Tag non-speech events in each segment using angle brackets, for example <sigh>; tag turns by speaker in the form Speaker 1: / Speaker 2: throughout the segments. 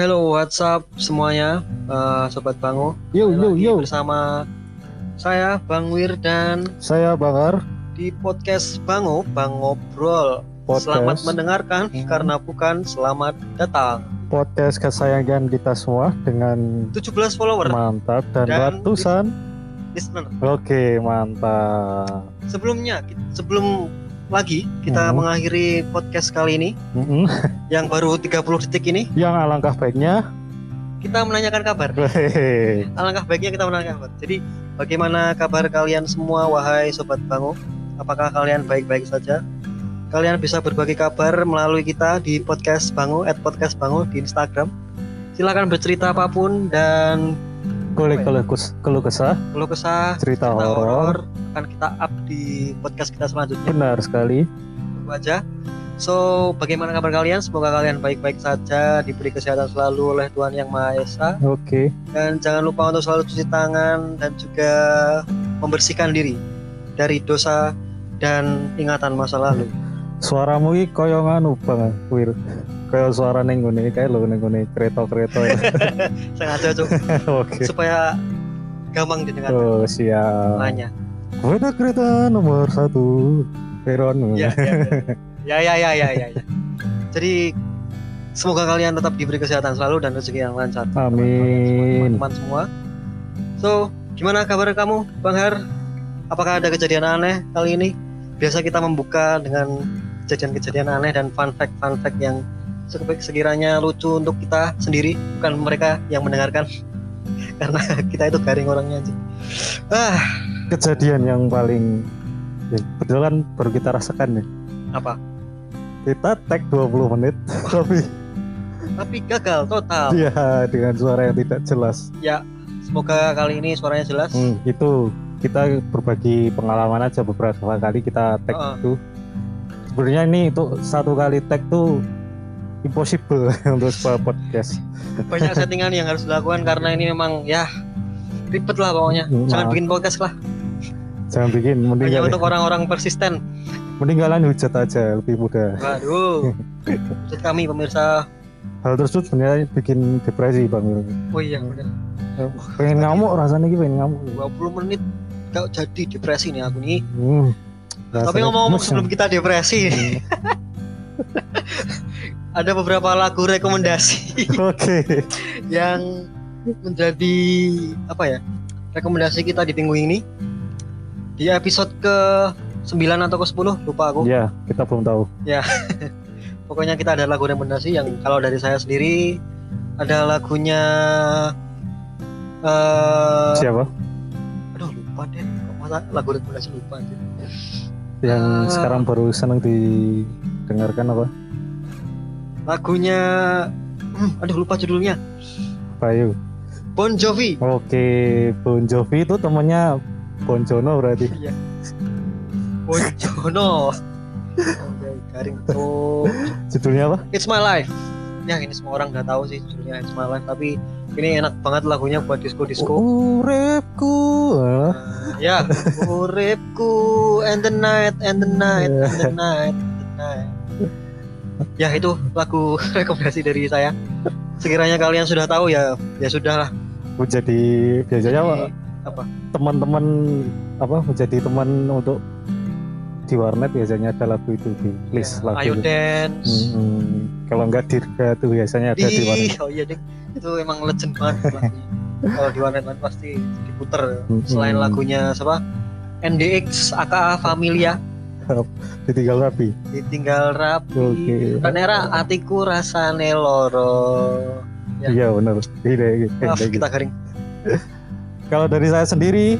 Speaker 1: Hello, what's up semuanya, eh, sobat Bango.
Speaker 2: Yo yo yo.
Speaker 1: Bersama saya Bang Wir dan
Speaker 2: Saya Bangar.
Speaker 1: di podcast Bango, Bang Ngobrol.
Speaker 2: Podcast.
Speaker 1: Selamat mendengarkan
Speaker 2: Hmm.
Speaker 1: karena bukan selamat datang.
Speaker 2: Podcast kesayangan kita semua dengan
Speaker 1: 17 follower
Speaker 2: mantap dan,
Speaker 1: Dan
Speaker 2: ratusan.
Speaker 1: listener.
Speaker 2: Oke, mantap.
Speaker 1: Sebelumnya, sebelum lagi kita
Speaker 2: Hmm.
Speaker 1: mengakhiri podcast kali ini
Speaker 2: Mm-mm.
Speaker 1: yang baru 30 detik ini,
Speaker 2: Yang alangkah baiknya,
Speaker 1: kita menanyakan kabar. Alangkah baiknya kita menanyakan kabar. Jadi, bagaimana kabar kalian semua wahai sobat Bango? Apakah kalian baik-baik saja? Kalian bisa berbagi kabar melalui kita di podcast Bango at podcast Bango di Instagram. Silakan bercerita apa pun dan
Speaker 2: boleh
Speaker 1: ya?
Speaker 2: keluh kes- keluh kesah,
Speaker 1: kalau kesah
Speaker 2: cerita
Speaker 1: cerita
Speaker 2: horor.
Speaker 1: akan kita up di podcast kita selanjutnya.
Speaker 2: Benar sekali.
Speaker 1: Tunggu aja. So, bagaimana kabar kalian? Semoga kalian baik-baik saja, diberi kesehatan selalu oleh Tuhan Yang Maha Esa.
Speaker 2: Oke.
Speaker 1: Dan jangan lupa untuk selalu cuci tangan dan juga membersihkan diri dari dosa dan ingatan masa lalu.
Speaker 2: Suaramu iki koyo nganu Wir. Kayak suara ngene kayak lho ning ngene kereta-kereta. <laughs>
Speaker 1: Sengaja cuk <laughs>
Speaker 2: Oke.
Speaker 1: supaya gampang didengar
Speaker 2: Oh, siap.
Speaker 1: nanya.
Speaker 2: Kereta kereta nomor satu. Peron.
Speaker 1: Ya, ya, ya, ya, ya, ya, ya. Jadi semoga kalian tetap diberi kesehatan selalu dan rezeki yang lancar.
Speaker 2: Amin.
Speaker 1: Teman-teman semua. So, gimana kabar kamu, Bang Har? Apakah ada kejadian aneh kali ini? Biasa kita membuka dengan kejadian-kejadian aneh dan fun fact fun fact yang sekiranya lucu untuk kita sendiri, bukan mereka yang mendengarkan. <laughs> Karena kita itu garing orangnya aja. Ah,
Speaker 2: kejadian yang paling ya, kebetulan baru kita rasakan nih
Speaker 1: apa?
Speaker 2: kita tag 20 menit <laughs> tapi
Speaker 1: Tapi gagal total.
Speaker 2: ya dengan suara yang tidak jelas
Speaker 1: Semoga kali ini suaranya jelas.
Speaker 2: Hmm, itu kita berbagi pengalaman aja beberapa kali kita tag
Speaker 1: Heeh.
Speaker 2: itu sebenarnya ini itu satu kali tag tuh impossible <laughs> untuk sebuah podcast
Speaker 1: Banyak <laughs> settingan yang harus dilakukan karena ini memang ya ribet lah pokoknya.
Speaker 2: Hmm,
Speaker 1: Jangan bikin podcast lah.
Speaker 2: jangan bikin mending
Speaker 1: Hanya untuk orang-orang persisten.
Speaker 2: mending kalian hujat aja lebih mudah
Speaker 1: Waduh. <laughs> Maksud kami pemirsa.
Speaker 2: hal tersebut sebenarnya bikin depresi bang
Speaker 1: Oh iya benar.
Speaker 2: pengen ngamuk rasanya gitu pengen ngamuk
Speaker 1: 20 menit gak jadi depresi nih aku nih.
Speaker 2: Hmm,
Speaker 1: Tapi ngomong-ngomong sebelum kita depresi,
Speaker 2: Hmm.
Speaker 1: Ada beberapa lagu rekomendasi <laughs>
Speaker 2: Oke.
Speaker 1: yang menjadi apa ya? Rekomendasi kita di minggu ini. Di episode ke 9 atau ke 10 lupa aku.
Speaker 2: Ya, kita belum tahu. <laughs>
Speaker 1: Pokoknya kita ada lagu rekomendasi yang kalau dari saya sendiri ada lagunya eh
Speaker 2: Siapa?
Speaker 1: aduh lupa deh. Kok masa lagu rekomendasi lupa aja.
Speaker 2: Yang
Speaker 1: Ah.
Speaker 2: sekarang baru senang didengarkan apa?
Speaker 1: Lagunya hmm, aduh lupa judulnya.
Speaker 2: Bayu.
Speaker 1: Bon Jovi.
Speaker 2: Oke, Bon Jovi itu temannya Bon Jono berarti. <laughs>
Speaker 1: Bon Jono. Garing tuh.
Speaker 2: Judulnya apa?
Speaker 1: It's My Life. Ya ini semua orang udah tahu sih judulnya It's My Life tapi ini enak banget lagunya buat disco disco.
Speaker 2: Uripku. Ah,
Speaker 1: ya, <laughs> uripku and the night and the night and the night and the night. Ya itu lagu <laughs> rekomendasi dari saya. Sekiranya kalian sudah tahu ya ya sudahlah.
Speaker 2: Menjadi biasanya apa?
Speaker 1: Jadi, apa?
Speaker 2: teman-teman apa menjadi teman untuk di warnet biasanya ada lagu itu di list
Speaker 1: Ya,
Speaker 2: lagu
Speaker 1: Ayo
Speaker 2: itu.
Speaker 1: dance.
Speaker 2: Hmm, kalau enggak dirga tuh biasanya ada di warnet.
Speaker 1: Ih, oh iya. Itu emang legend banget. <laughs> Kalau di warnet warnet pasti diputer.
Speaker 2: Hmm.
Speaker 1: Selain lagunya siapa? NDX AKA Familia
Speaker 2: Ditinggal rapi.
Speaker 1: ditinggal rapi
Speaker 2: Oke.
Speaker 1: dan era atiku rasane loro Ya.
Speaker 2: Iya benar. Iya, iya,
Speaker 1: Maaf
Speaker 2: iya.
Speaker 1: kita garing
Speaker 2: Kalau dari saya sendiri,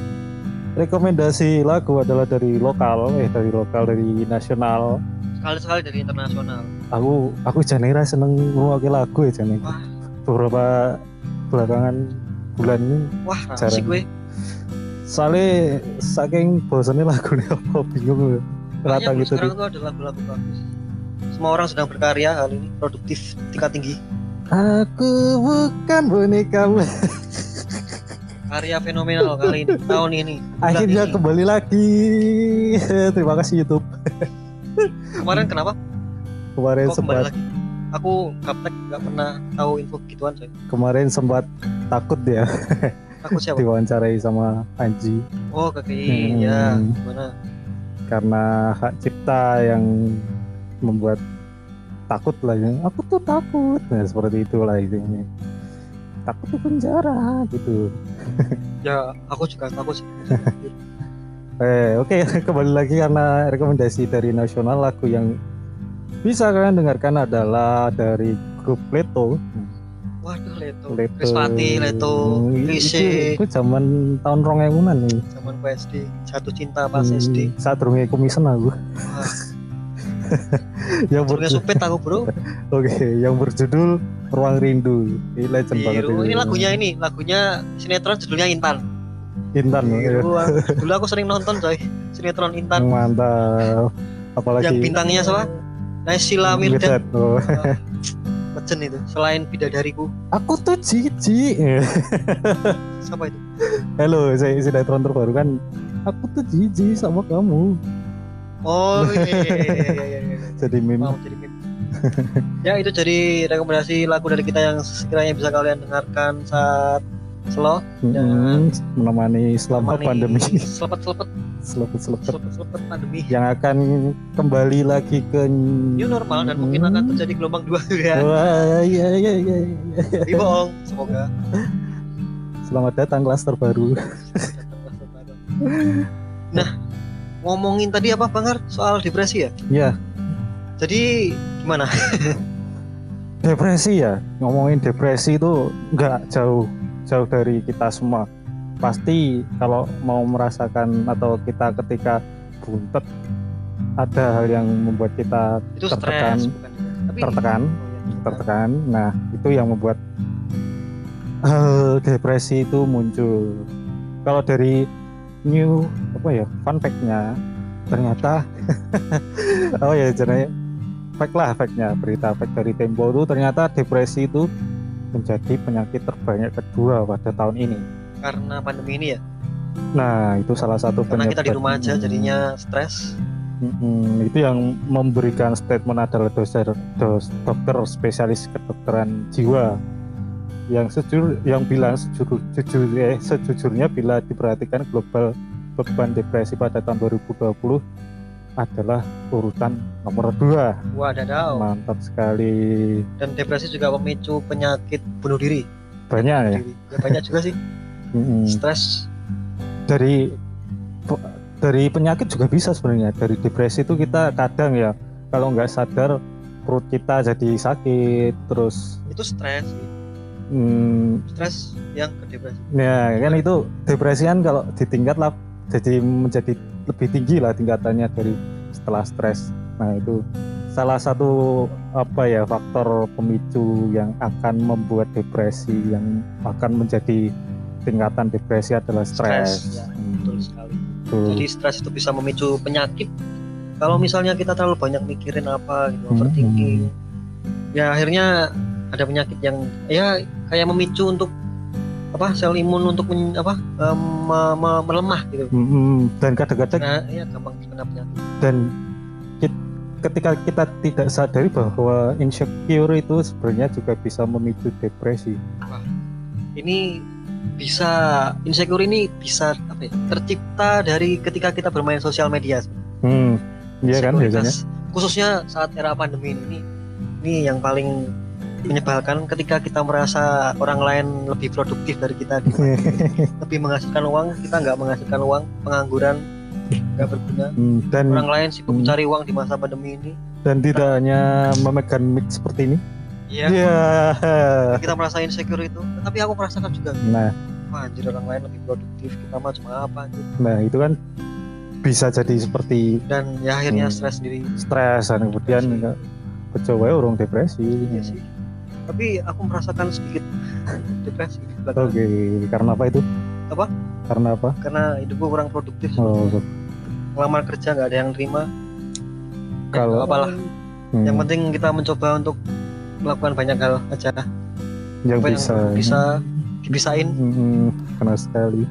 Speaker 2: rekomendasi lagu adalah dari lokal, eh dari lokal, dari nasional.
Speaker 1: sekali-sekali dari internasional
Speaker 2: Aku aku janera seneng ngrungokke lagu ya jane.
Speaker 1: Wah.
Speaker 2: Beberapa belakangan bulan ini
Speaker 1: wah
Speaker 2: Jarang.
Speaker 1: gue
Speaker 2: soalnya saking bosannya lagu ini <laughs> apa bingung rata gitu
Speaker 1: sekarang tuh ada lagu-lagu bagus. Semua orang sedang berkarya kali ini produktif tingkat tinggi.
Speaker 2: Aku bukan bonekamu
Speaker 1: karya fenomenal kali ini <laughs> tahun ini
Speaker 2: akhirnya
Speaker 1: ini.
Speaker 2: kembali lagi. <laughs> Terima kasih YouTube.
Speaker 1: Kemarin kenapa?
Speaker 2: Kemarin
Speaker 1: kok
Speaker 2: sempat.
Speaker 1: lagi? Aku gaptek nggak pernah tahu info gituan coy.
Speaker 2: Kemarin sempat takut ya
Speaker 1: aku siapa? <laughs>
Speaker 2: Diwawancarai sama Anji.
Speaker 1: Oh ya
Speaker 2: Hmm.
Speaker 1: gimana
Speaker 2: karena hak cipta yang membuat takut lah ya. Aku tuh takut. Nah, seperti itulah intinya. Takut di penjara gitu. <laughs>
Speaker 1: ya aku juga takut sih <laughs>
Speaker 2: Eh, oke <laughs> kembali lagi karena rekomendasi dari nasional lagu yang bisa kalian dengarkan adalah dari grup Leto.
Speaker 1: Waduh Leto
Speaker 2: Leto.
Speaker 1: Krispati Leto
Speaker 2: Itu-
Speaker 1: Klise
Speaker 2: Itu zaman tahun rong ewunan nih.
Speaker 1: zaman PSD jatuh cinta pas
Speaker 2: Hmm,
Speaker 1: SD
Speaker 2: Saat durunge komisen aku. <laughs> yang
Speaker 1: Surga
Speaker 2: berju-
Speaker 1: supet aku bro <laughs>
Speaker 2: Oke, yang berjudul Ruang Rindu. Ini legend banget
Speaker 1: ini
Speaker 2: ini.
Speaker 1: lagunya ini lagunya sinetron judulnya Intan
Speaker 2: Intan. ya.
Speaker 1: dulu aku sering nonton coy sinetron Intan
Speaker 2: Mantap. Apalagi
Speaker 1: yang bintangnya siapa Naysila Mirdad.
Speaker 2: Oh. <laughs>
Speaker 1: legend itu selain bidadariku
Speaker 2: Aku tuh Cici. <laughs>
Speaker 1: siapa itu
Speaker 2: Halo, saya sinetron terbaru kan. Aku tuh Cici sama kamu.
Speaker 1: oh iya iya iya iya, iya, iya.
Speaker 2: Jadi meme.
Speaker 1: mau jadi meme. ya itu jadi rekomendasi lagu dari kita yang sekiranya bisa kalian dengarkan saat slow
Speaker 2: Mm-mm, menemani selama pandemi.
Speaker 1: selepet selepet
Speaker 2: Selepet selepet.
Speaker 1: selepet selepet pandemi
Speaker 2: Yang akan kembali lagi ke
Speaker 1: new normal dan mungkin akan terjadi gelombang dua ya
Speaker 2: Wah, iya iya iya. iya.
Speaker 1: tapi bohong semoga
Speaker 2: Selamat datang kelas terbaru.
Speaker 1: nah ngomongin tadi apa Bangar soal depresi ya
Speaker 2: Ya,
Speaker 1: jadi gimana
Speaker 2: depresi ya. Ngomongin depresi itu nggak jauh jauh dari kita semua. Pasti kalau mau merasakan atau kita ketika buntet ada hal yang membuat kita
Speaker 1: itu
Speaker 2: Tertekan.
Speaker 1: stres bukan tapi
Speaker 2: tertekan,
Speaker 1: Oh, iya.
Speaker 2: tertekan. Nah, itu yang membuat eh, depresi itu muncul. Kalau dari new apa ya fun fact-nya ternyata <laughs> oh ya jadi fact lah fact-nya berita fact dari Tempo itu ternyata depresi itu menjadi penyakit terbanyak kedua pada tahun ini.
Speaker 1: Karena pandemi ini ya?
Speaker 2: Nah, itu salah satu
Speaker 1: karena kita di
Speaker 2: penyebab-
Speaker 1: rumah aja jadinya stres.
Speaker 2: Mm-mm, itu yang memberikan statement adalah doser, dos, dokter spesialis kedokteran jiwa. Yang sejujur yang bilang sejujur, jujur, eh, sejujurnya bila diperhatikan global beban depresi pada tahun 2020 adalah urutan nomor dua.
Speaker 1: Wadadaw
Speaker 2: mantap sekali.
Speaker 1: Dan depresi juga memicu penyakit bunuh diri.
Speaker 2: Banyak ya?
Speaker 1: Diri. ya banyak juga sih <laughs>
Speaker 2: Mm-mm.
Speaker 1: stres.
Speaker 2: Dari dari penyakit juga bisa sebenarnya. Dari depresi itu kita kadang ya kalau nggak sadar perut kita jadi sakit terus
Speaker 1: itu stres.
Speaker 2: Hmm,
Speaker 1: stres yang ke depresi.
Speaker 2: Ya kan itu depresi kan kalau ditingkat lah jadi menjadi lebih tinggi lah tingkatannya dari setelah stres. Nah itu salah satu apa ya faktor pemicu yang akan membuat depresi yang akan menjadi tingkatan depresi adalah stres
Speaker 1: Stres, ya,
Speaker 2: Hmm,
Speaker 1: betul sekali
Speaker 2: betul.
Speaker 1: jadi stres itu bisa memicu penyakit kalau misalnya kita terlalu banyak mikirin apa gitu
Speaker 2: Hmm.
Speaker 1: overthinking ya akhirnya ada penyakit yang ya kayak memicu untuk apa sel imun untuk men- apa em, me- me- melemah gitu
Speaker 2: Mm-mm. dan kadang-kadang
Speaker 1: nah ya gampang kena penyakit
Speaker 2: dan ketika kita tidak sadari bahwa insecure itu sebenarnya juga bisa memicu depresi.
Speaker 1: ini bisa insecure ini bisa apa ya tercipta dari ketika kita bermain sosial media
Speaker 2: Hmm, iya kan biasanya.
Speaker 1: Khususnya saat era pandemi ini ini yang paling menyebalkan ketika kita merasa orang lain lebih produktif dari kita <laughs> lebih menghasilkan uang kita nggak menghasilkan uang pengangguran nggak berguna
Speaker 2: Hmm, dan
Speaker 1: orang lain sibuk
Speaker 2: Hmm.
Speaker 1: mencari uang di masa pandemi ini
Speaker 2: dan tidak hanya memegang mic seperti ini.
Speaker 1: Iya
Speaker 2: Iya.
Speaker 1: kita merasa insecure itu tapi aku merasakan juga
Speaker 2: Nah,
Speaker 1: wah anjir orang lain lebih produktif kita mah cuma apa anjir.
Speaker 2: nah itu kan bisa jadi seperti
Speaker 1: dan ya akhirnya
Speaker 2: Hmm.
Speaker 1: stres sendiri
Speaker 2: stres dan kemudian enggak kecoba orang depresi.
Speaker 1: Iya sih tapi aku merasakan sedikit <laughs> depresi.
Speaker 2: Oke, karena apa itu?
Speaker 1: Apa?
Speaker 2: Karena apa?
Speaker 1: karena hidupku kurang produktif
Speaker 2: Oh,
Speaker 1: ngelamar kerja nggak ada yang terima Ya,
Speaker 2: kalau
Speaker 1: apalah
Speaker 2: hmm,
Speaker 1: yang penting kita mencoba untuk melakukan banyak hal aja
Speaker 2: yang
Speaker 1: apa yang
Speaker 2: bisa.
Speaker 1: bisa dibisain
Speaker 2: Hmm, benar sekali.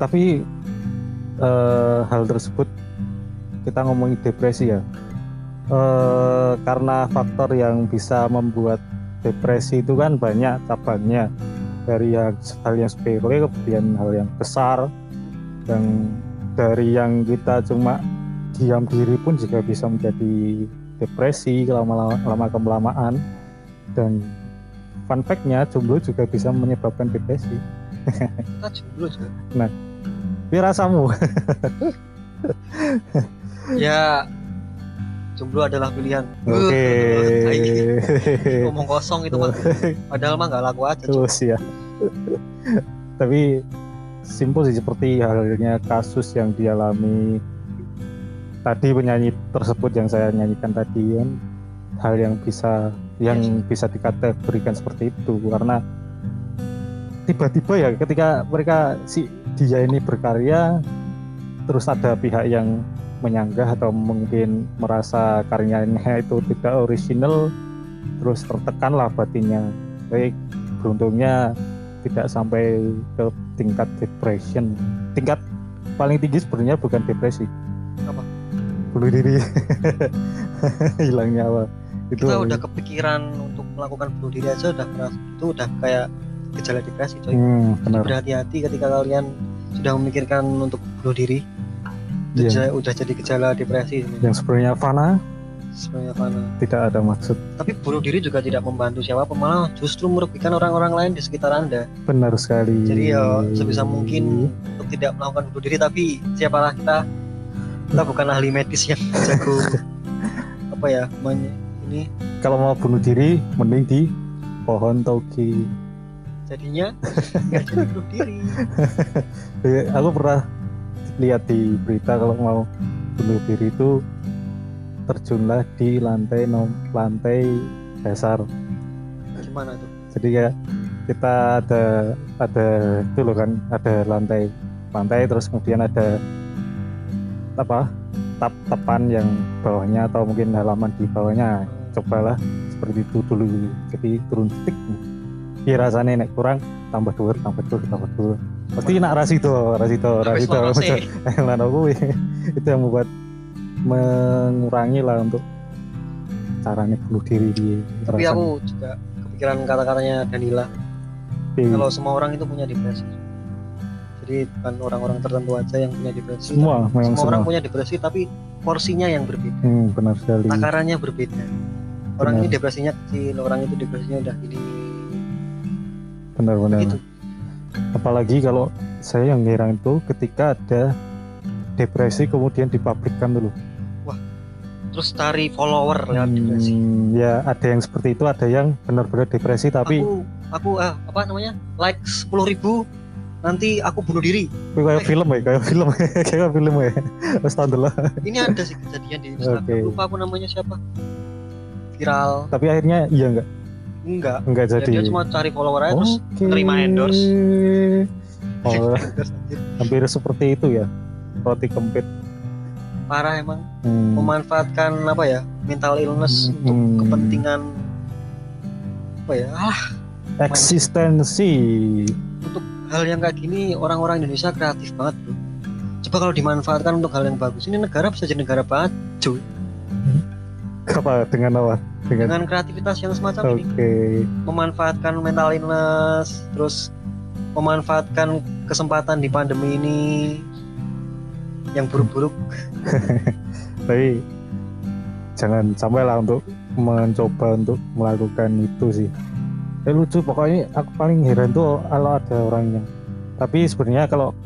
Speaker 2: Tapi eh, hal tersebut kita ngomongin depresi ya. eh, karena faktor yang bisa membuat depresi itu kan banyak cabangnya. Dari yang hal yang sepele kemudian hal yang besar. Yang dari yang kita cuma diam diri pun juga bisa menjadi depresi lama lama kelamaan dan fun fact-nya jomblo juga bisa menyebabkan depresi.
Speaker 1: Kita jomblo juga.
Speaker 2: Tapi rasamu
Speaker 1: ya jomblo adalah pilihan.
Speaker 2: Oke.
Speaker 1: Tai. ngomong kosong itu mah padahal mah nggak laku aja
Speaker 2: terus ya. Tapi simpel sih seperti halnya kasus yang dialami tadi penyanyi tersebut yang saya nyanyikan tadi kan. Hal yang bisa yang bisa dikategorikan seperti itu. Karena tiba-tiba ya ketika mereka si dia ini berkarya terus ada pihak yang menyanggah atau mungkin merasa karyanya itu tidak original terus tertekan lah batinnya. Baik beruntungnya tidak sampai ke tingkat depression. Tingkat paling tinggi sebenarnya bukan depresi.
Speaker 1: Apa?
Speaker 2: bunuh diri. <laughs> Hilang nyawa itu.
Speaker 1: Kita udah kepikiran untuk melakukan bunuh diri aja udah keras. Itu udah kayak gejala depresi coy.
Speaker 2: Hmm, benar.
Speaker 1: Berhati-hati ketika kalian sudah memikirkan untuk bunuh diri. Itu
Speaker 2: Iya.
Speaker 1: ja- udah jadi gejala depresi
Speaker 2: yang sebenarnya fana?
Speaker 1: Sebenarnya mana
Speaker 2: tidak ada maksud.
Speaker 1: Tapi bunuh diri juga tidak membantu siapa pun malah justru merugikan orang-orang lain di sekitar anda.
Speaker 2: Benar sekali.
Speaker 1: Jadi ya sebisa mungkin untuk tidak melakukan bunuh diri tapi siapalah kita? Kita bukan ahli medis yang jago <laughs> apa ya men- ini.
Speaker 2: Kalau mau bunuh diri mending di pohon toge.
Speaker 1: Jadinya <laughs> nggak jadi bunuh diri.
Speaker 2: Eh, <laughs> aku pernah lihat di berita kalau mau bunuh diri itu terjunlah di lantai nom lantai dasar.
Speaker 1: Gimana tuh?
Speaker 2: Jadi kayak kita ada ada itu loh kan ada lantai lantai terus kemudian ada apa tap tepan yang bawahnya atau mungkin halaman di bawahnya cobalah seperti itu dulu. Jadi turun titik. Ya rasanya naik kurang tambah dua tambah dua tambah dua pasti nak rasito rasito rasito lan <laughs> aku itu yang membuat mengurangi lah untuk caranya bunuh diri di
Speaker 1: tapi
Speaker 2: rasanya.
Speaker 1: aku juga kepikiran kata-katanya Danila.
Speaker 2: Oke.
Speaker 1: kalau semua orang itu punya depresi. Jadi bukan orang-orang tertentu aja yang punya depresi.
Speaker 2: Semua memang
Speaker 1: semua
Speaker 2: semua.
Speaker 1: orang punya depresi tapi porsinya yang berbeda.
Speaker 2: Hmm, benar sekali.
Speaker 1: Takarannya berbeda orang
Speaker 2: Benar.
Speaker 1: ini depresinya kecil orang itu depresinya udah gini
Speaker 2: benar-benar.
Speaker 1: Gitu.
Speaker 2: Apalagi kalau saya yang heran itu ketika ada depresi kemudian dipabrikkan dulu.
Speaker 1: Terus cari follower lewat depresi.
Speaker 2: Hmm, ya ada yang seperti itu ada yang benar-benar depresi tapi
Speaker 1: aku aku ah, apa namanya like sepuluh ribu nanti aku bunuh diri.
Speaker 2: Kayak film ya kayak film <laughs> kayak film ya. Dulu
Speaker 1: ini ada sih kejadian di Instagram
Speaker 2: Oke.
Speaker 1: lupa aku namanya siapa viral.
Speaker 2: Tapi akhirnya iya enggak
Speaker 1: enggak
Speaker 2: enggak
Speaker 1: Ya,
Speaker 2: jadi.
Speaker 1: dia cuma cari follower aja terus
Speaker 2: Oke.
Speaker 1: terima endorse. <laughs>
Speaker 2: oh, hampir seperti itu ya roti kempit.
Speaker 1: Parah emang.
Speaker 2: Hmm.
Speaker 1: memanfaatkan apa ya mental illness untuk
Speaker 2: Hmm.
Speaker 1: kepentingan apa ya ah,
Speaker 2: eksistensi.
Speaker 1: Untuk hal yang kayak gini orang-orang Indonesia kreatif banget bro. Coba kalau dimanfaatkan untuk hal yang bagus ini negara bisa jadi negara baju
Speaker 2: apa dengan apa dengan
Speaker 1: dengan kreativitas yang semacam
Speaker 2: oke.
Speaker 1: Ini memanfaatkan mental illness terus memanfaatkan kesempatan di pandemi ini yang buruk-buruk. <laughs>
Speaker 2: Tapi jangan sampai lah untuk mencoba untuk melakukan itu sih. Eh, lucu pokoknya aku paling heran tuh kalau ada orang yang tapi sebenarnya kalau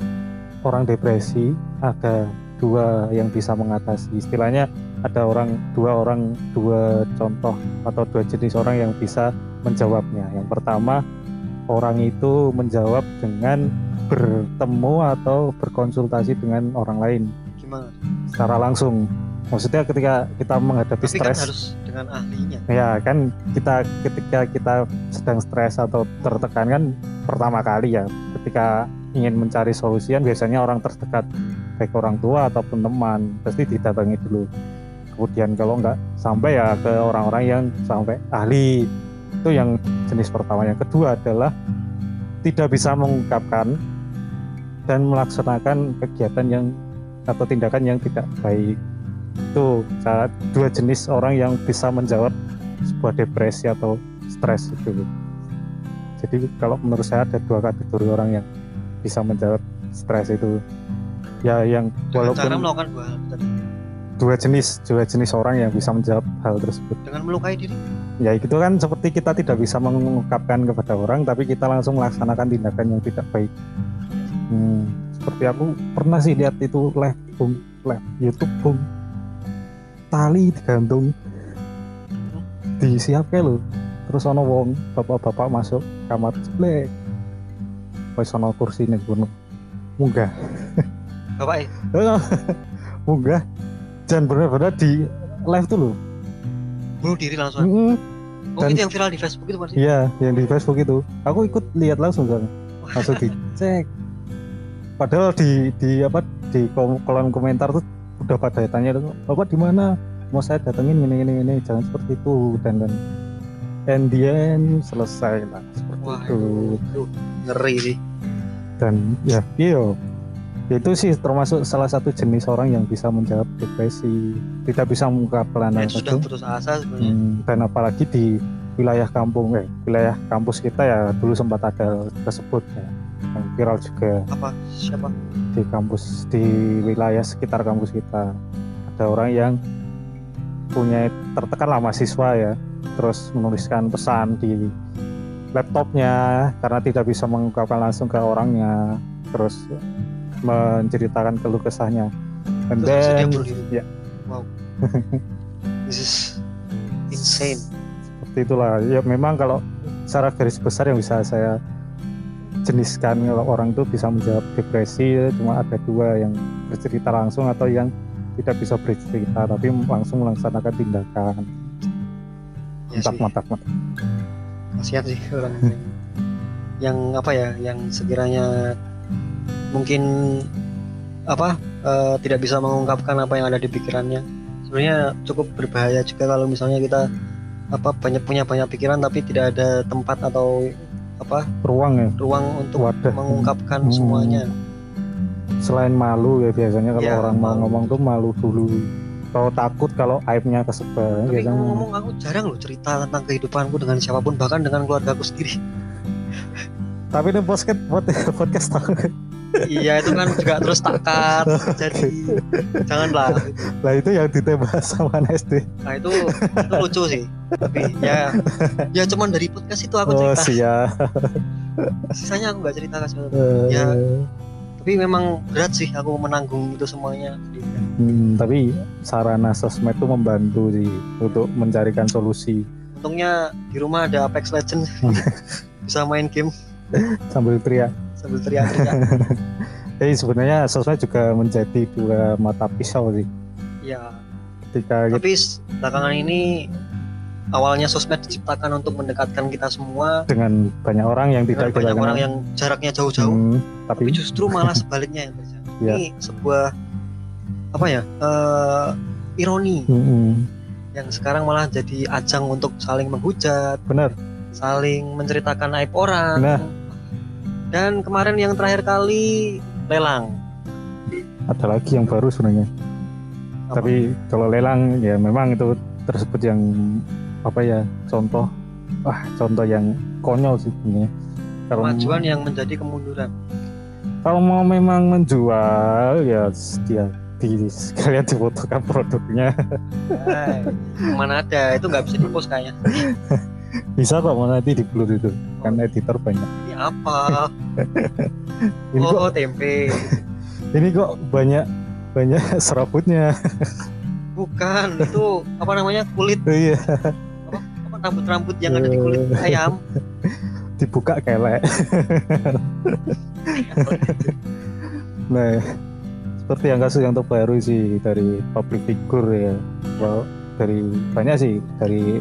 Speaker 2: orang depresi ada dua yang bisa mengatasi. Istilahnya ada orang dua orang dua contoh atau dua jenis orang yang bisa menjawabnya. Yang pertama orang itu menjawab dengan bertemu atau berkonsultasi dengan orang lain.
Speaker 1: Gimana?
Speaker 2: Secara langsung. Maksudnya ketika kita menghadapi
Speaker 1: tapi kan
Speaker 2: stres,
Speaker 1: harus dengan ahlinya.
Speaker 2: Ya kan kita ketika kita sedang stres atau tertekan kan pertama kali ya. Ketika ingin mencari solusi kan biasanya orang terdekat baik orang tua ataupun teman pasti didatangi dulu. Kemudian kalau nggak sampai ya ke orang-orang yang sampai ahli itu yang jenis pertama. Yang kedua adalah tidak bisa mengungkapkan dan melaksanakan kegiatan yang atau tindakan yang tidak baik itu saat dua jenis orang yang bisa menjawab sebuah depresi atau stres itu jadi kalau menurut saya ada dua kategori orang yang bisa menjawab stres itu ya yang
Speaker 1: Dengan cara
Speaker 2: walaupun
Speaker 1: melakukan dua hal.
Speaker 2: Dua jenis dua jenis orang yang bisa menjawab hal tersebut.
Speaker 1: Dengan melukai diri.
Speaker 2: ya itu kan seperti kita tidak bisa mengungkapkan kepada orang tapi kita langsung melaksanakan tindakan yang tidak baik. Hmm, seperti aku pernah sih lihat itu live bung live YouTube bung tali digantung. Di siapa lo terus ono wong bapak-bapak masuk kamar jeblek wis ono kursi nih gunung munggah.
Speaker 1: Bapak eh, <laughs>
Speaker 2: munggah dan benar-benar di live tuh loh
Speaker 1: bunuh diri langsung.
Speaker 2: Mm,
Speaker 1: Oh
Speaker 2: dan-
Speaker 1: itu yang viral di Facebook itu masih.
Speaker 2: Iya, yang di Facebook itu. Aku ikut lihat langsung kan. Langsung dicek. <laughs> Padahal di di apa di kom- kolom komentar tuh udah pada tanya Bapak di mana? Mau saya datengin ini ini ini jangan seperti itu dan dan and the end selesai lah seperti
Speaker 1: Wah
Speaker 2: itu.
Speaker 1: itu, itu ngeri sih.
Speaker 2: Dan ya iya itu sih termasuk salah satu jenis orang yang bisa menjawab depresi tidak bisa mengungkap
Speaker 1: Ya, itu sudah putus asa sebenarnya.
Speaker 2: Hmm, dan apalagi di wilayah kampung eh wilayah kampus kita ya dulu sempat ada tersebut ya yang viral juga
Speaker 1: Apa siapa?
Speaker 2: di kampus di wilayah sekitar kampus kita ada orang yang punya tertekan lah mahasiswa ya terus menuliskan pesan di laptopnya karena tidak bisa mengungkapkan langsung ke orangnya terus menceritakan keluh kesahnya and then
Speaker 1: diri.
Speaker 2: ya.
Speaker 1: Wow. This is insane.
Speaker 2: seperti itulah ya memang kalau secara garis besar yang bisa saya jeniskan kalau orang itu bisa menjawab depresi ya, cuma ada dua yang bercerita langsung atau yang tidak bisa bercerita tapi langsung melaksanakan tindakan
Speaker 1: Ya
Speaker 2: mantap mantap mantap
Speaker 1: kasihan sih orang ini. yang apa ya yang sekiranya mungkin apa eh, tidak bisa mengungkapkan apa yang ada di pikirannya. Sebenarnya cukup berbahaya juga kalau misalnya kita apa banyak punya banyak pikiran tapi tidak ada tempat atau apa
Speaker 2: ruang ya?
Speaker 1: ruang untuk
Speaker 2: wadah.
Speaker 1: mengungkapkan
Speaker 2: Hmm.
Speaker 1: semuanya.
Speaker 2: Selain malu ya biasanya kalau
Speaker 1: Ya,
Speaker 2: orang mau ngomong tuh malu dulu. Kalau takut kalau aibnya kesebar
Speaker 1: tapi
Speaker 2: biasanya
Speaker 1: ngomong aku jarang loh cerita tentang kehidupanku dengan siapa pun bahkan dengan keluarga aku sendiri.
Speaker 2: Tapi ini podcast podcast
Speaker 1: iya itu kan juga terus takat jadi janganlah
Speaker 2: lah itu yang ditembak sama SD
Speaker 1: Nah itu itu lucu sih. Tapi ya ya cuman dari podcast itu aku
Speaker 2: oh
Speaker 1: cerita.
Speaker 2: siap
Speaker 1: Sisanya aku nggak cerita siapa.
Speaker 2: Eh,
Speaker 1: Ya. Tapi memang berat sih aku menanggung itu semuanya.
Speaker 2: Hmm, tapi sarana sosmed itu membantu sih untuk mencarikan solusi
Speaker 1: Untungnya di rumah ada Apex Legends. Bisa main game
Speaker 2: sambil teriak.
Speaker 1: Sambil teriak-teriak. <laughs>
Speaker 2: Jadi sebenarnya sosmed juga menjadi dua mata pisau sih.
Speaker 1: ya.
Speaker 2: Ketika
Speaker 1: Tapi belakangan ini awalnya sosmed diciptakan untuk mendekatkan kita semua
Speaker 2: dengan banyak orang yang tidak
Speaker 1: banyak orang yang jaraknya jauh-jauh.
Speaker 2: hmm,
Speaker 1: Tapi
Speaker 2: tapi
Speaker 1: justru malah <laughs> sebaliknya yang terjadi.
Speaker 2: Ya.
Speaker 1: Ini sebuah apa ya? eh, ironi.
Speaker 2: hmm, hmm,
Speaker 1: yang sekarang malah jadi ajang untuk saling menghujat,
Speaker 2: benar.
Speaker 1: saling menceritakan aib orang.
Speaker 2: Nah.
Speaker 1: Dan kemarin yang terakhir kali lelang.
Speaker 2: Ada lagi yang baru sebenarnya.
Speaker 1: Apa?
Speaker 2: Tapi kalau lelang ya memang itu tersebut yang apa ya contoh wah contoh yang konyol sih sebenarnya. Kalau
Speaker 1: Kemajuan yang menjadi kemunduran.
Speaker 2: kalau mau memang menjual ya dia di sekalian difotokan produknya
Speaker 1: Hai, mana ada itu nggak bisa dipost kayaknya. <laughs>
Speaker 2: bisa kok mau nanti di blur itu? Kan editor banyak.
Speaker 1: Ini apa? <laughs>
Speaker 2: ini kok
Speaker 1: Oh tempe. <laughs>
Speaker 2: ini kok banyak banyak <laughs> serabutnya.
Speaker 1: Bukan itu apa namanya? Kulit.
Speaker 2: Iya.
Speaker 1: Apa? Rambut-rambut yang ada di kulit ayam.
Speaker 2: dibuka kelek. Nah seperti yang kasus yang terbaru sih dari public figure ya. Bahwa dari banyak sih dari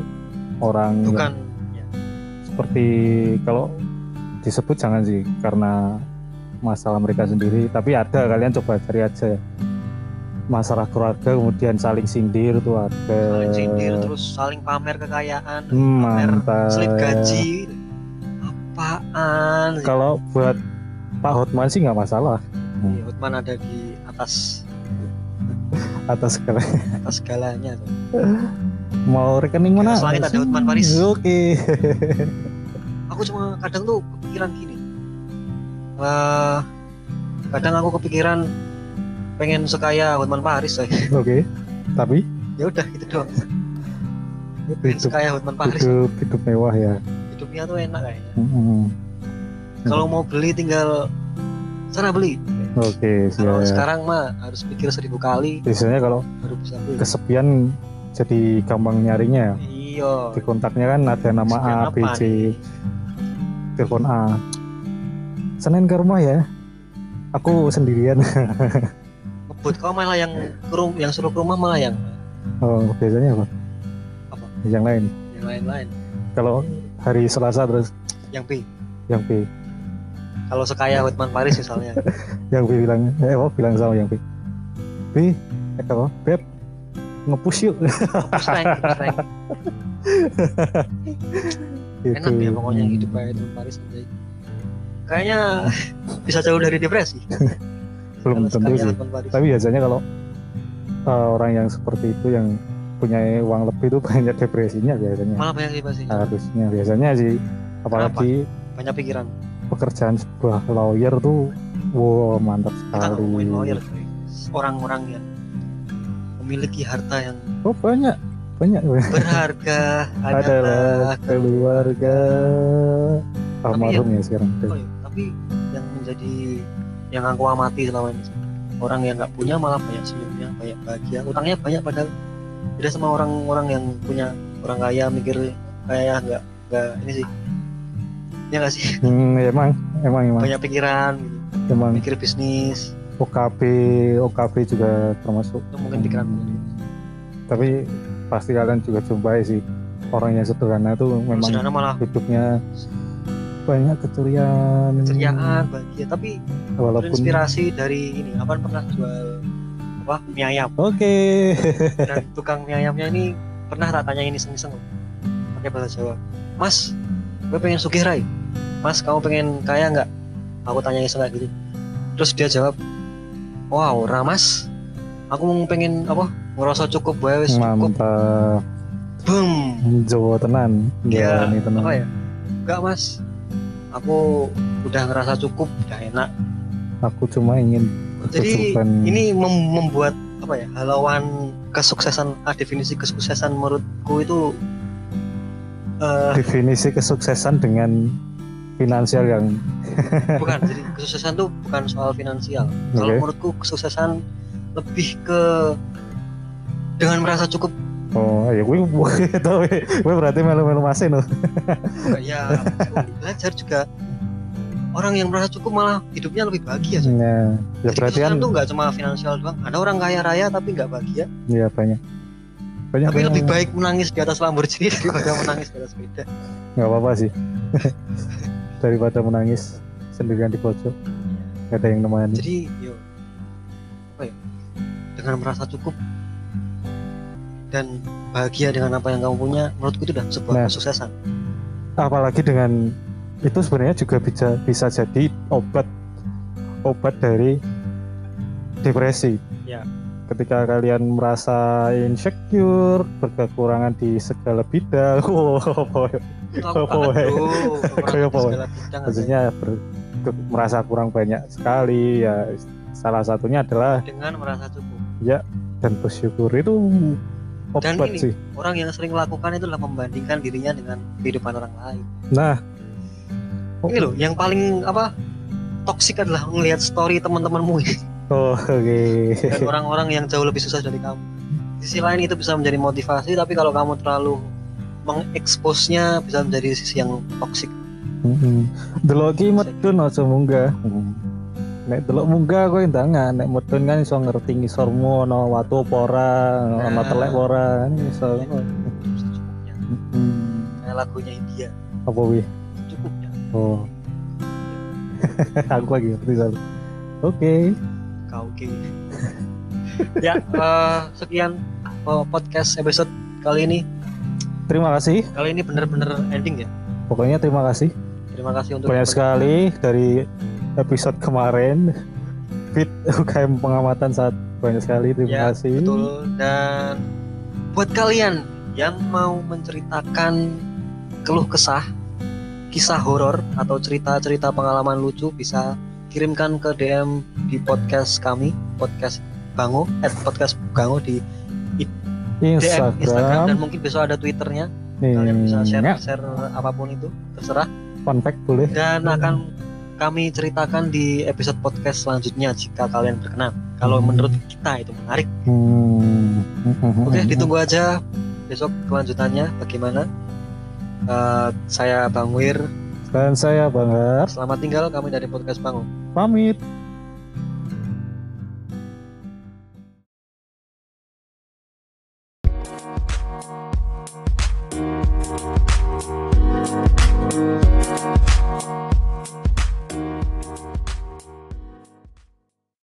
Speaker 2: orang
Speaker 1: Bukan.
Speaker 2: Seperti kalau disebut jangan sih karena masalah mereka sendiri tapi ada kalian coba cari aja masalah keluarga kemudian saling sindir tuh ada
Speaker 1: Saling sindir terus saling pamer kekayaan,
Speaker 2: Hmm,
Speaker 1: pamer
Speaker 2: mantap
Speaker 1: slip gaji. Apaan?
Speaker 2: kalau buat Pak Hotman sih nggak masalah
Speaker 1: Iya, Hotman ada di atas
Speaker 2: atas segala
Speaker 1: atas segalanya tuh. <laughs>
Speaker 2: mau rekening mana?
Speaker 1: Atas langit ada Hotman Paris.
Speaker 2: oke. <laughs>
Speaker 1: Aku cuma kadang tuh kepikiran gini. Eh, kadang aku kepikiran pengen sekaya Hotman Paris coy. <laughs>
Speaker 2: oke tapi?
Speaker 1: Ya udah gitu doang. Pengen
Speaker 2: hidup
Speaker 1: sekaya Hotman Paris.
Speaker 2: Hidup hidup mewah ya.
Speaker 1: Hidupnya tuh enak kayaknya.
Speaker 2: Mm-mm.
Speaker 1: kalau mau beli tinggal sana beli.
Speaker 2: Oke
Speaker 1: kalau
Speaker 2: siap.
Speaker 1: sekarang mah harus pikir seribu kali
Speaker 2: biasanya kalau
Speaker 1: baru bisa beli.
Speaker 2: kesepian jadi gampang nyarinya ya?
Speaker 1: Iya.
Speaker 2: Di kontaknya kan ada nama
Speaker 1: Sekian
Speaker 2: A B C telepon A. Senin ke rumah ya? Aku sendirian.
Speaker 1: Ngebut kau malah yang ke rum- yang suruh ke rumah malah yang?
Speaker 2: Oh biasanya apa?
Speaker 1: Apa?
Speaker 2: yang lain?
Speaker 1: Yang lain-lain.
Speaker 2: Kalau hari Selasa terus?
Speaker 1: Yang B.
Speaker 2: Yang B.
Speaker 1: Kalau sekaya Hotman Paris misalnya. <laughs>
Speaker 2: Yang B bilang eh apa bilang sama yang B? B eh apa? Beb ngepush yuk.
Speaker 1: Rank, hapus rank.
Speaker 2: Gitu.
Speaker 1: enak ya pokoknya hidup kayak Hotman Paris anjay. kayaknya bisa jauh dari depresi.
Speaker 2: Belum tentu sih. tapi biasanya kalau uh, orang yang seperti itu yang punya uang lebih itu <laughs> banyak depresinya biasanya.
Speaker 1: Malah banyak depresi
Speaker 2: harusnya. Biasanya sih apalagi
Speaker 1: banyak pikiran.
Speaker 2: pekerjaan sebuah lawyer tuh wow mantap
Speaker 1: kita ngomongin
Speaker 2: sekali.
Speaker 1: lawyer coy. orang-orang yang memiliki harta yang
Speaker 2: oh banyak. Banyak
Speaker 1: berharga
Speaker 2: adalah
Speaker 1: adalah
Speaker 2: keluarga. Almarhum ya sekarang.
Speaker 1: Oh iya, tapi yang menjadi yang aku amati selama ini orang yang nggak punya malah banyak senyumnya banyak bahagia. Utangnya banyak padahal beda sama orang-orang yang punya orang kaya mikir kayak nggak nggak ini sih. Ya nggak sih?
Speaker 2: Hmm, ya emang emang emang.
Speaker 1: Banyak pikiran gitu.
Speaker 2: emang.
Speaker 1: Mikir bisnis
Speaker 2: OKP OKP juga termasuk.
Speaker 1: Itu mungkin pikiran
Speaker 2: tapi pasti kalian juga jumpai sih orang yang sederhana tuh memang
Speaker 1: sederhana malah
Speaker 2: hidupnya banyak keceriaan
Speaker 1: keceriaan bahagia. Tapi
Speaker 2: walaupun
Speaker 1: terinspirasi dari ini apa pernah jual apa mie ayam?
Speaker 2: Oke.
Speaker 1: Dan tukang mie ayamnya ini pernah tak tanya ini iseng-iseng? Loh. pakai bahasa Jawa. Mas gue pengen sugih rai. Mas kamu pengen kaya nggak? Aku tanya iseng kayak gitu. Terus dia jawab wow Ramas aku mau pengen apa ngerasa cukup wae wis cukup.
Speaker 2: Mantap.
Speaker 1: Boom.
Speaker 2: Jawa tenan.
Speaker 1: Iya,
Speaker 2: Jawa tenan
Speaker 1: apa ya? Enggak Mas. Aku udah ngerasa cukup udah enak.
Speaker 2: Aku cuma ingin
Speaker 1: jadi
Speaker 2: kecukupan
Speaker 1: ini mem- membuat apa ya halauan kesuksesan ah, definisi kesuksesan menurutku itu eh,
Speaker 2: definisi kesuksesan dengan finansial yang <laughs>
Speaker 1: bukan jadi kesuksesan tuh bukan soal finansial. Kalau
Speaker 2: Oke.
Speaker 1: menurutku kesuksesan lebih ke dengan merasa cukup.
Speaker 2: Oh ya gue <laughs> tau gue berarti melu-melu masih
Speaker 1: Enggak, ya <laughs> belajar juga. Orang yang merasa cukup malah hidupnya lebih bahagia Sob.
Speaker 2: ya, ya
Speaker 1: jadi
Speaker 2: berarti
Speaker 1: kesuksesan
Speaker 2: kan
Speaker 1: tuh nggak cuma finansial doang. Ada orang kaya raya tapi nggak bahagia.
Speaker 2: Ya banyak. Banyak
Speaker 1: tapi
Speaker 2: banyak.
Speaker 1: lebih baik menangis di atas Lamborghini daripada menangis di atas sepeda.
Speaker 2: Nggak apa-apa sih daripada menangis sendirian di pojok. Gak ada yang nemani
Speaker 1: jadi yo. Apa ya? Dengan merasa cukup dan bahagia dengan apa yang kamu punya menurutku itu udah sebuah
Speaker 2: Nah.
Speaker 1: kesuksesan.
Speaker 2: Apalagi dengan itu sebenarnya juga bisa bisa jadi obat obat dari depresi.
Speaker 1: Ya.
Speaker 2: ketika kalian merasa insecure berkekurangan di segala bidang. <laughs> Wow ya?
Speaker 1: bidang aja.
Speaker 2: maksudnya ber- ke- merasa kurang banyak sekali ya salah satunya adalah
Speaker 1: dengan merasa cukup.
Speaker 2: Dan bersyukur itu
Speaker 1: Dan
Speaker 2: obat
Speaker 1: ini-
Speaker 2: sih.
Speaker 1: orang yang sering melakukan itu adalah membandingkan dirinya dengan kehidupan orang lain.
Speaker 2: Nah.
Speaker 1: Ini loh yang paling apa toksik adalah melihat story teman-temanmu ini.
Speaker 2: Oh, oke.
Speaker 1: Dan orang-orang yang jauh lebih susah dari kamu. Di sisi lain itu bisa menjadi motivasi tapi kalau kamu terlalu mengeksposnya bisa menjadi sisi yang toksik
Speaker 2: Heeh. Delok ki medun aja munggah. Nek delok munggah kowe ndangan, nek medun kan iso ngerti ngisormu ana watu apa ora, ana telek apa ora, kan iso.
Speaker 1: secukupnya
Speaker 2: Heeh.
Speaker 1: kayak lagunya India
Speaker 2: Apa wi?
Speaker 1: secukupnya
Speaker 2: Oh. <laughs> Aku lagi ngerti. Oke.
Speaker 1: kau oke <laughs> ya eh, sekian eh, podcast episode kali ini
Speaker 2: Terima kasih.
Speaker 1: kali ini bener-bener ending ya
Speaker 2: Pokoknya terima kasih.
Speaker 1: terima kasih untuk
Speaker 2: Banyak sekali dari episode kemarin fit UKM pengamatan saat banyak sekali terima
Speaker 1: Ya,
Speaker 2: kasih
Speaker 1: betul. Dan buat kalian yang mau menceritakan keluh kesah, kisah horor atau cerita-cerita pengalaman lucu bisa kirimkan ke DM di podcast kami, podcast Bango, at podcast Bango di DM Instagram dan
Speaker 2: Instagram
Speaker 1: mungkin besok ada Twitternya. Kalian bisa
Speaker 2: ya,
Speaker 1: share share apa pun itu, terserah.
Speaker 2: fact boleh
Speaker 1: Dan akan kami ceritakan di episode podcast selanjutnya jika kalian berkenan. Kalau
Speaker 2: Hmm.
Speaker 1: menurut kita itu menarik.
Speaker 2: hmm.
Speaker 1: Oke, ditunggu aja besok kelanjutannya bagaimana. Eh, saya Bang Wir.
Speaker 2: dan saya Bang Har
Speaker 1: Selamat tinggal kami dari podcast Bangun.
Speaker 2: pamit